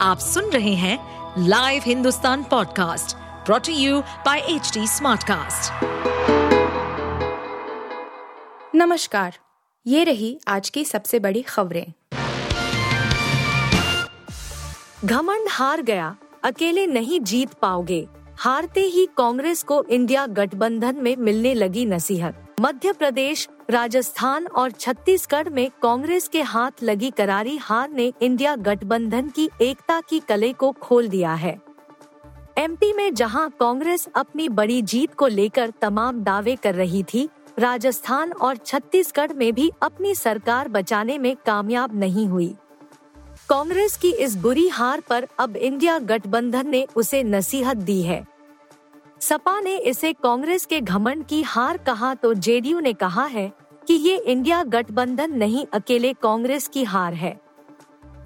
आप सुन रहे हैं live Hindustan podcast brought you by H smartcast. नमस्कार, ये रही आज की सबसे बड़ी खबरें। घमंड हार गया, अकेले नहीं जीत पाओगे। हारते ही कांग्रेस को इंडिया गठबंधन में मिलने लगी नसीहत। मध्य प्रदेश, राजस्थान और छत्तीसगढ़ में कांग्रेस के हाथ लगी करारी हार ने इंडिया गठबंधन की एकता की कले को खोल दिया है। एमपी में जहाँ कांग्रेस अपनी बड़ी जीत को लेकर तमाम दावे कर रही थी, राजस्थान और छत्तीसगढ़ में भी अपनी सरकार बचाने में कामयाब नहीं हुई। कांग्रेस की इस बुरी हार पर अब इंडिया गठबंधन ने उसे नसीहत दी है। सपा ने इसे कांग्रेस के घमंड की हार कहा तो जेडीयू ने कहा है कि ये इंडिया गठबंधन नहीं, अकेले कांग्रेस की हार है।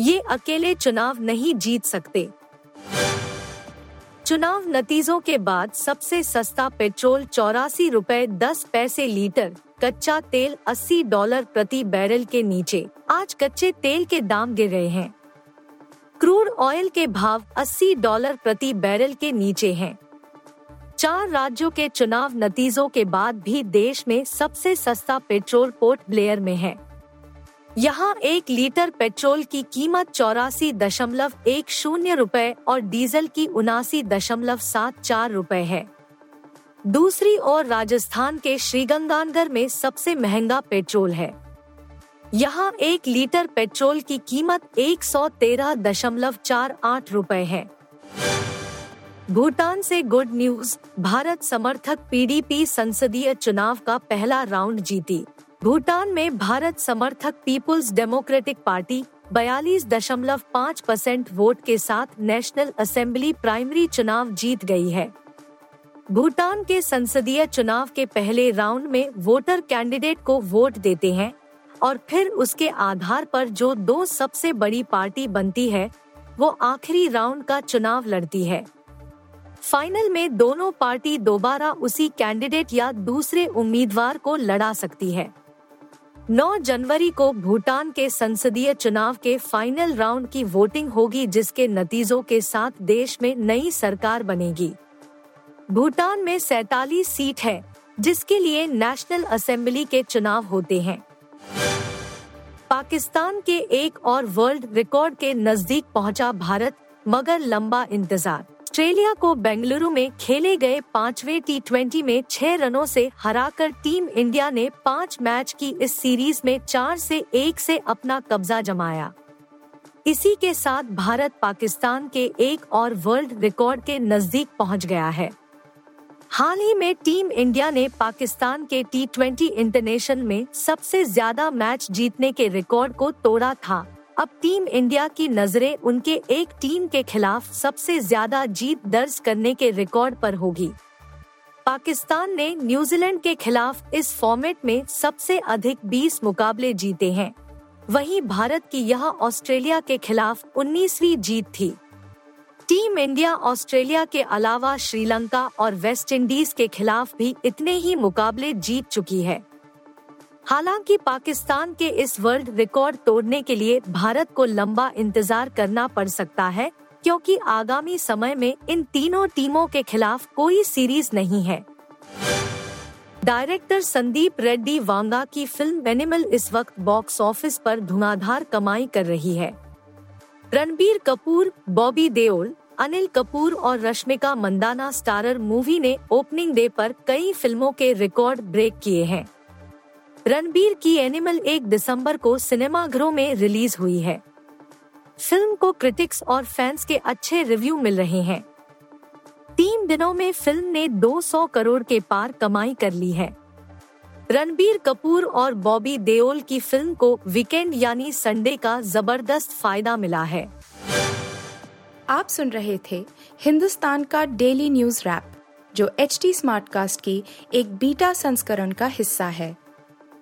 ये अकेले चुनाव नहीं जीत सकते। चुनाव नतीजों के बाद सबसे सस्ता पेट्रोल चौरासी रूपए दस पैसे लीटर, कच्चा तेल 80 डॉलर प्रति बैरल के नीचे। आज कच्चे तेल के दाम गिर रहे हैं। क्रूड ऑयल के भाव 80 डॉलर प्रति बैरल के नीचे हैं। चार राज्यों के चुनाव नतीजों के बाद भी देश में सबसे सस्ता पेट्रोल पोर्ट ब्लेयर में है। यहाँ एक लीटर पेट्रोल की कीमत चौरासी दशमलव एक शून्य रूपए और डीजल की उनासी दशमलव सात चार रूपए है। दूसरी ओर राजस्थान के श्रीगंगानगर में सबसे महँगा पेट्रोल है। यहाँ एक लीटर पेट्रोल की कीमत एक सौ तेरह दशमलव चार आठ रूपए है। भूटान से गुड न्यूज़, भारत समर्थक पीडीपी संसदीय चुनाव का पहला राउंड जीती। भूटान में भारत समर्थक पीपुल्स डेमोक्रेटिक पार्टी बयालीस दशमलव पाँच परसेंट वोट के साथ नेशनल असेंबली प्राइमरी चुनाव जीत गई है। भूटान के संसदीय चुनाव के पहले राउंड में वोटर कैंडिडेट को वोट देते हैं और फिर उसके आधार पर जो दो सबसे बड़ी पार्टी बनती है, वो आखिरी राउंड का चुनाव लड़ती है। फाइनल में दोनों पार्टी दोबारा उसी कैंडिडेट या दूसरे उम्मीदवार को लड़ा सकती है। 9 जनवरी को भूटान के संसदीय चुनाव के फाइनल राउंड की वोटिंग होगी, जिसके नतीजों के साथ देश में नई सरकार बनेगी। भूटान में सैतालीस सीट है, जिसके लिए नेशनल असेंबली के चुनाव होते हैं। पाकिस्तान के एक और वर्ल्ड रिकॉर्ड के नज़दीक पहुँचा भारत, मगर लंबा इंतज़ार। ऑस्ट्रेलिया को बेंगलुरु में खेले गए पांचवे टी ट्वेंटी में छह रनों से हराकर टीम इंडिया ने पाँच मैच की इस सीरीज़ में चार से एक से अपना कब्जा जमाया। इसी के साथ भारत पाकिस्तान के एक और वर्ल्ड रिकॉर्ड के नज़दीक पहुँच गया है। हाल ही में टीम इंडिया ने पाकिस्तान के टी ट्वेंटी इंटरनेशनल में सबसे ज़्यादा मैच जीतने के रिकॉर्ड को तोड़ा था। अब टीम इंडिया की नज़रें उनके एक टीम के खिलाफ सबसे ज़्यादा जीत दर्ज करने के रिकॉर्ड पर होगी। पाकिस्तान ने न्यूजीलैंड के खिलाफ इस फॉर्मेट में सबसे अधिक 20 मुकाबले जीते हैं। वहीं भारत की यह ऑस्ट्रेलिया के खिलाफ 19वीं जीत थी। टीम इंडिया ऑस्ट्रेलिया के अलावा श्रीलंका और वेस्ट इंडीज के खिलाफ भी इतने ही मुकाबले जीत चुकी है। हालाँकि पाकिस्तान के इस वर्ल्ड रिकॉर्ड तोड़ने के लिए भारत को लंबा इंतज़ार करना पड़ सकता है, क्योंकि आगामी समय में इन तीनों टीमों के खिलाफ कोई सीरीज़ नहीं है। डायरेक्टर संदीप रेड्डी वांगा की फ़िल्म एनिमल इस वक्त बॉक्स ऑफ़िस पर धुआंधार कमाई कर रही है। रणबीर कपूर, बॉबी देओल, अनिल कपूर और रश्मिका मंदाना स्टारर मूवी ने ओपनिंग डे पर कई फ़िल्मों के रिकॉर्ड ब्रेक किए हैं। रणबीर की एनिमल एक दिसंबर को सिनेमाघरों में रिलीज़ हुई है। फ़िल्म को क्रिटिक्स और फैंस के अच्छे रिव्यू मिल रहे हैं। तीन दिनों में फ़िल्म ने 200 करोड़ के पार कमाई कर ली है। रणबीर कपूर और बॉबी देओल की फ़िल्म को वीकेंड यानी संडे का ज़बरदस्त फ़ायदा मिला है। आप सुन रहे थे हिंदुस्तान का डेली न्यूज़ रैप, जो एच टी स्मार्ट कास्ट की एक बीटा संस्करण का हिस्सा है।